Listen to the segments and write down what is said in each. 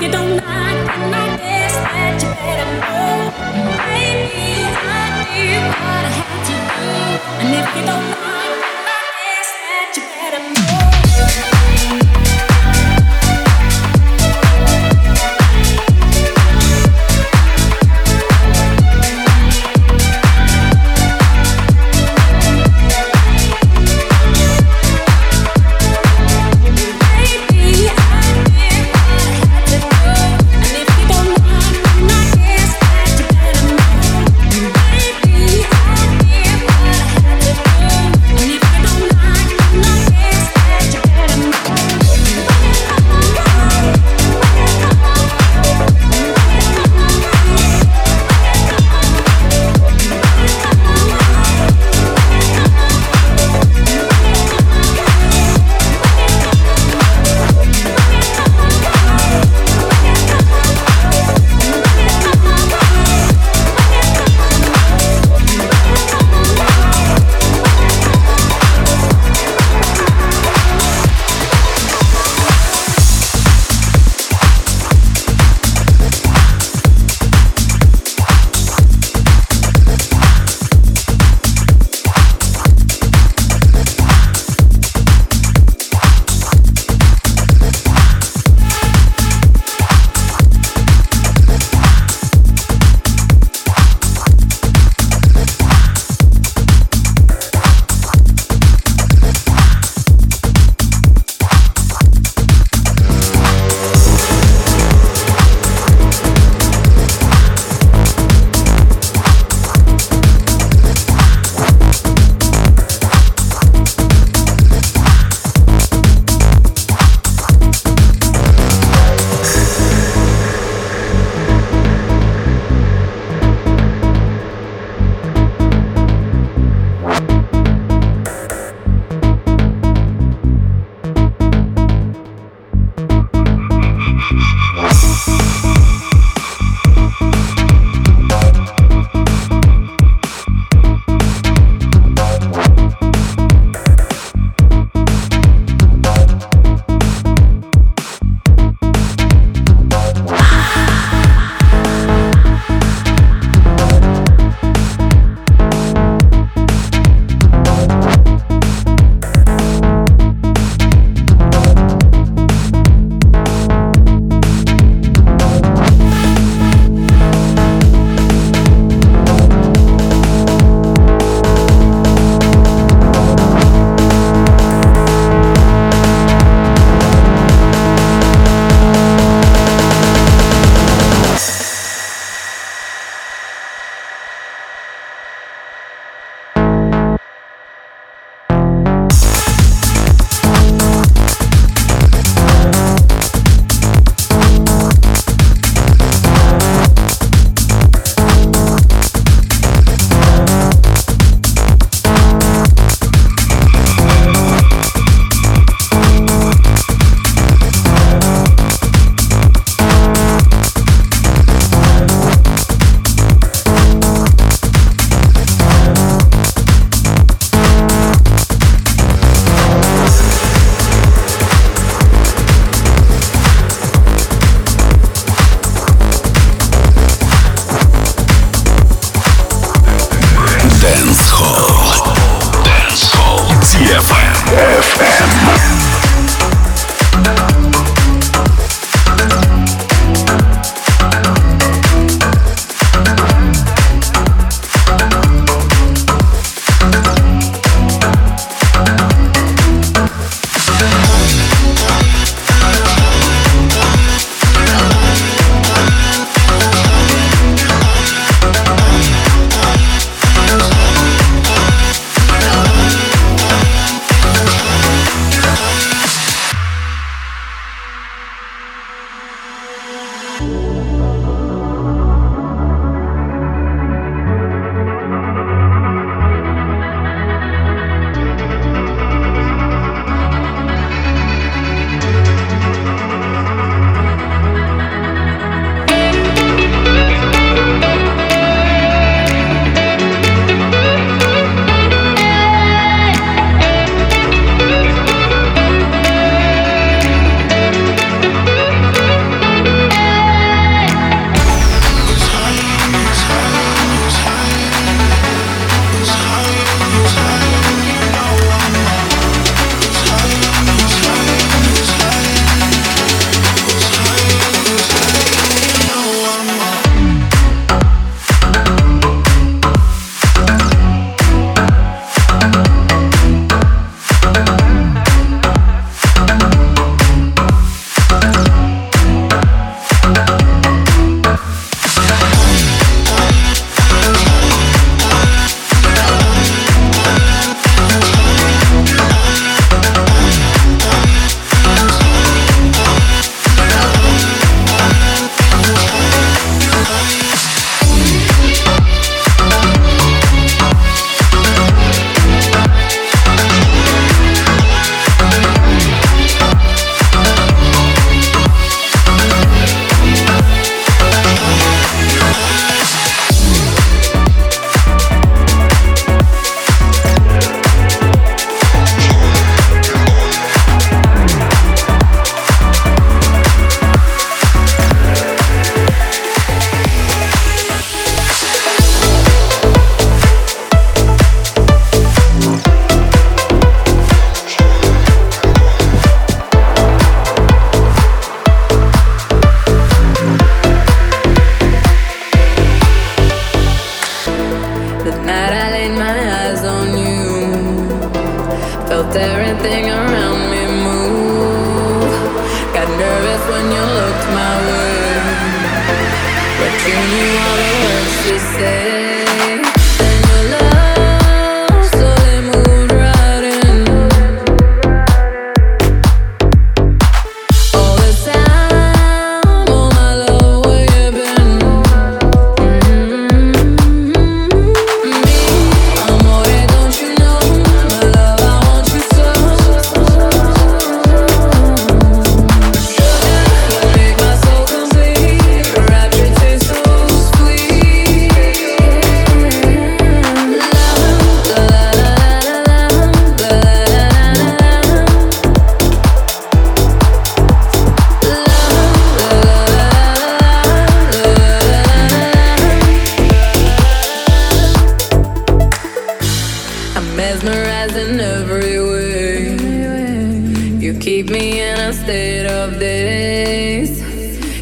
If you don't like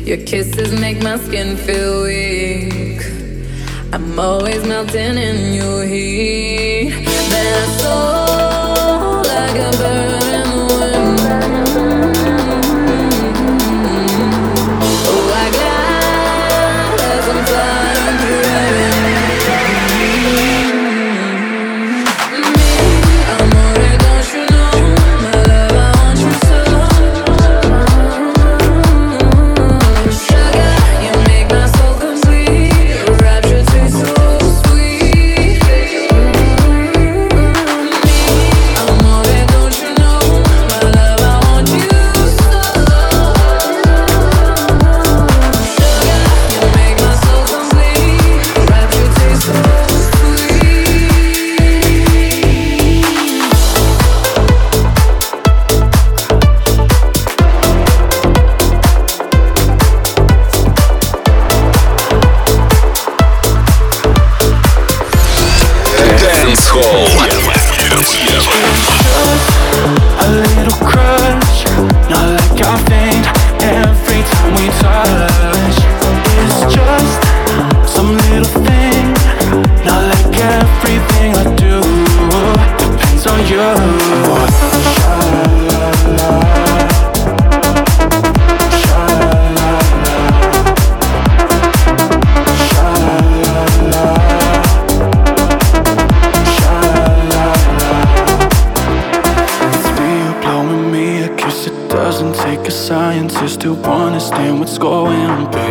Your kisses make my skin feel weak. I'm always melting in your heat. understand what's going on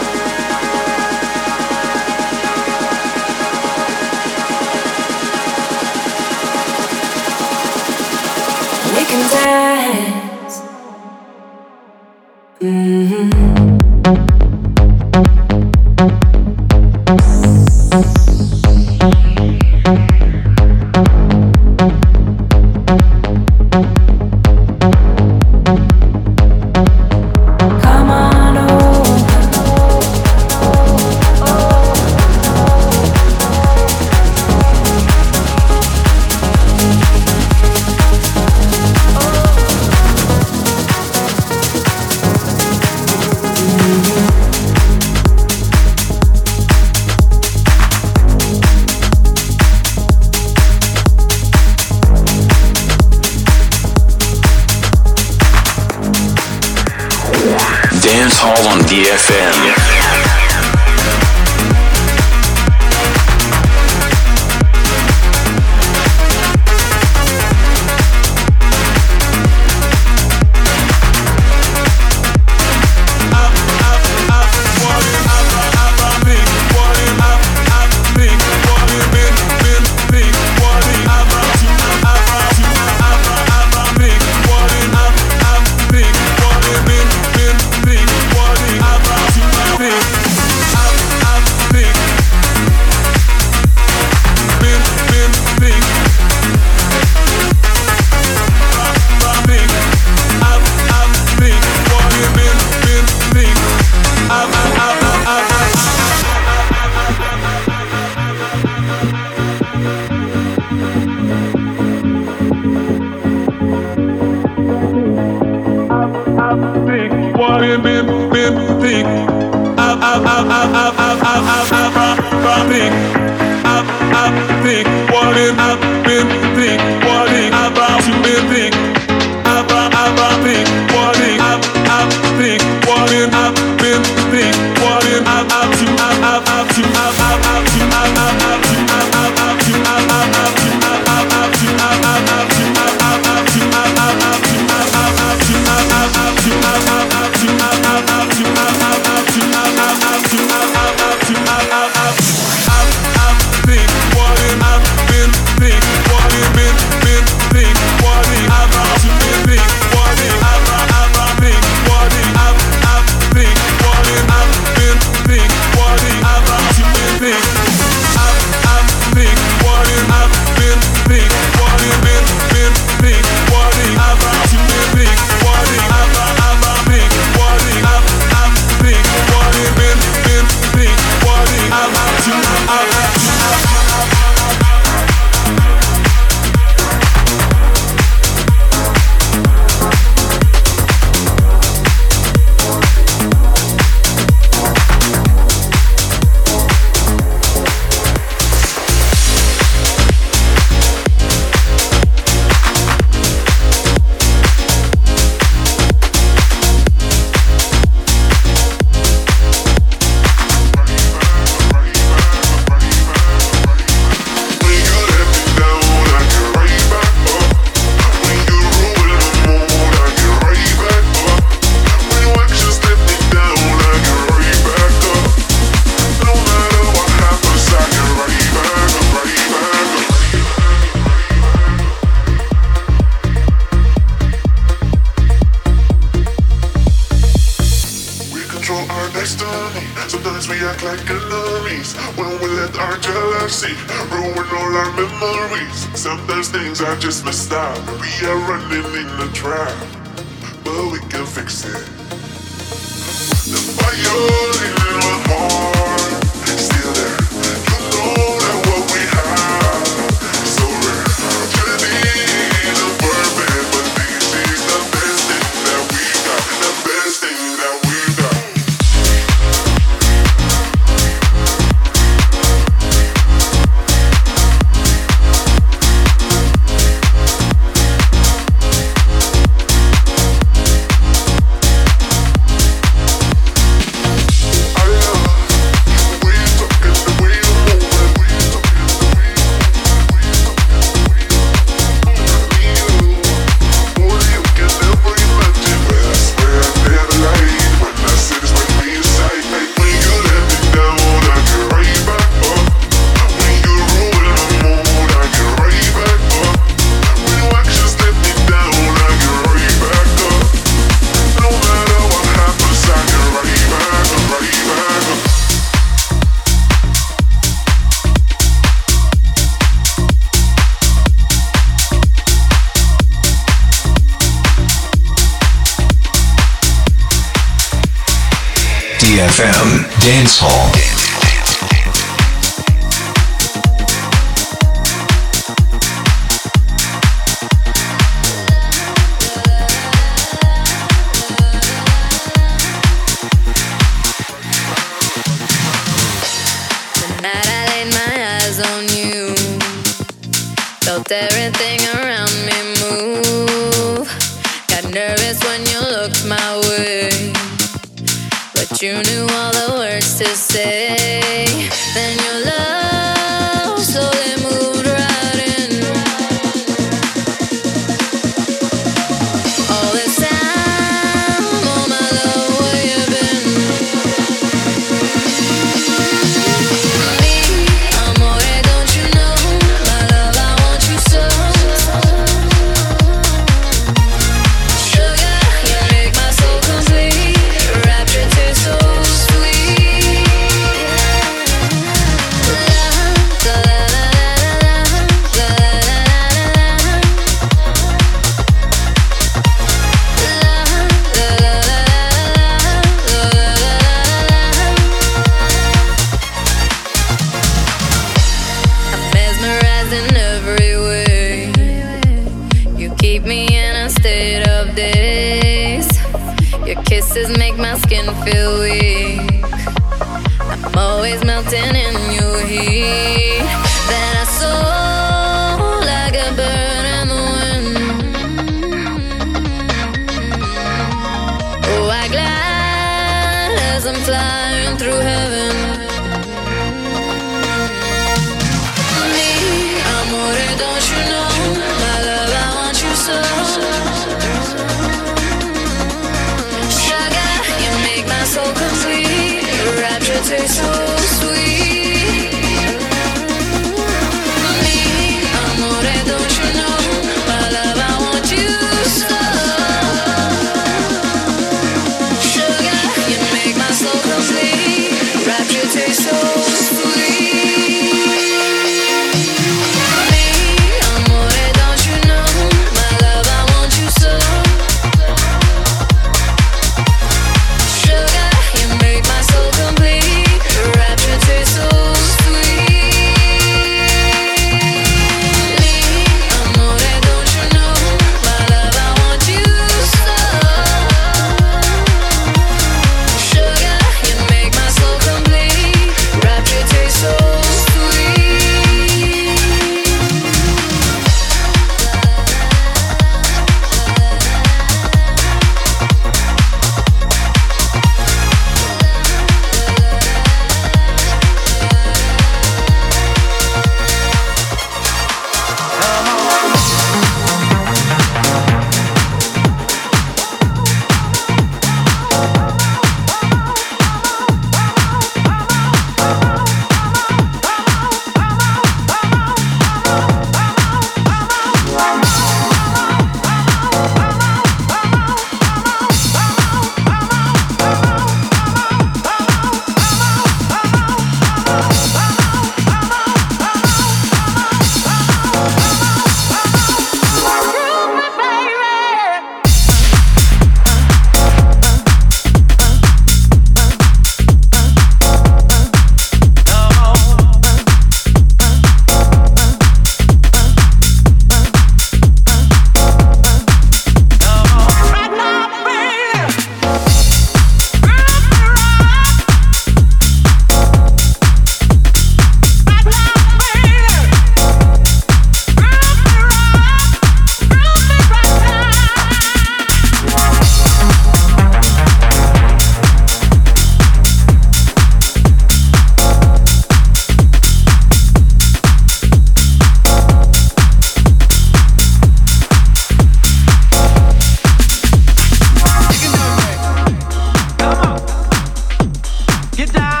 get down.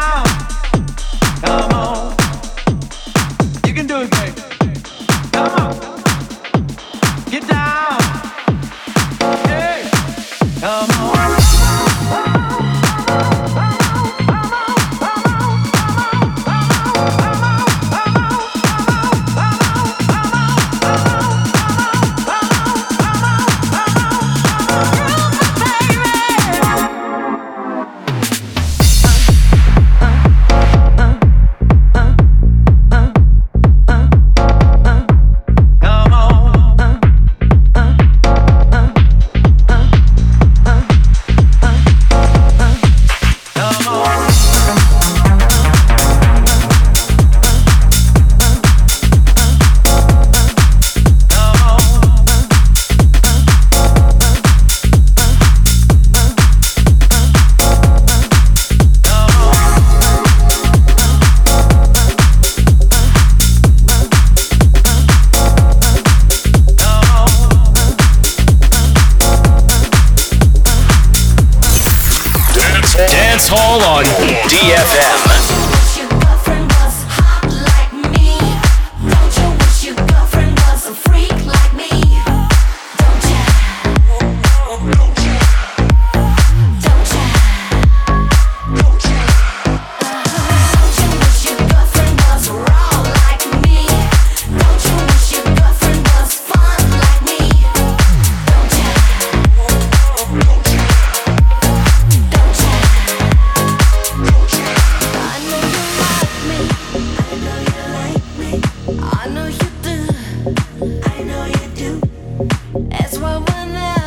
I know you do. That's why whenever I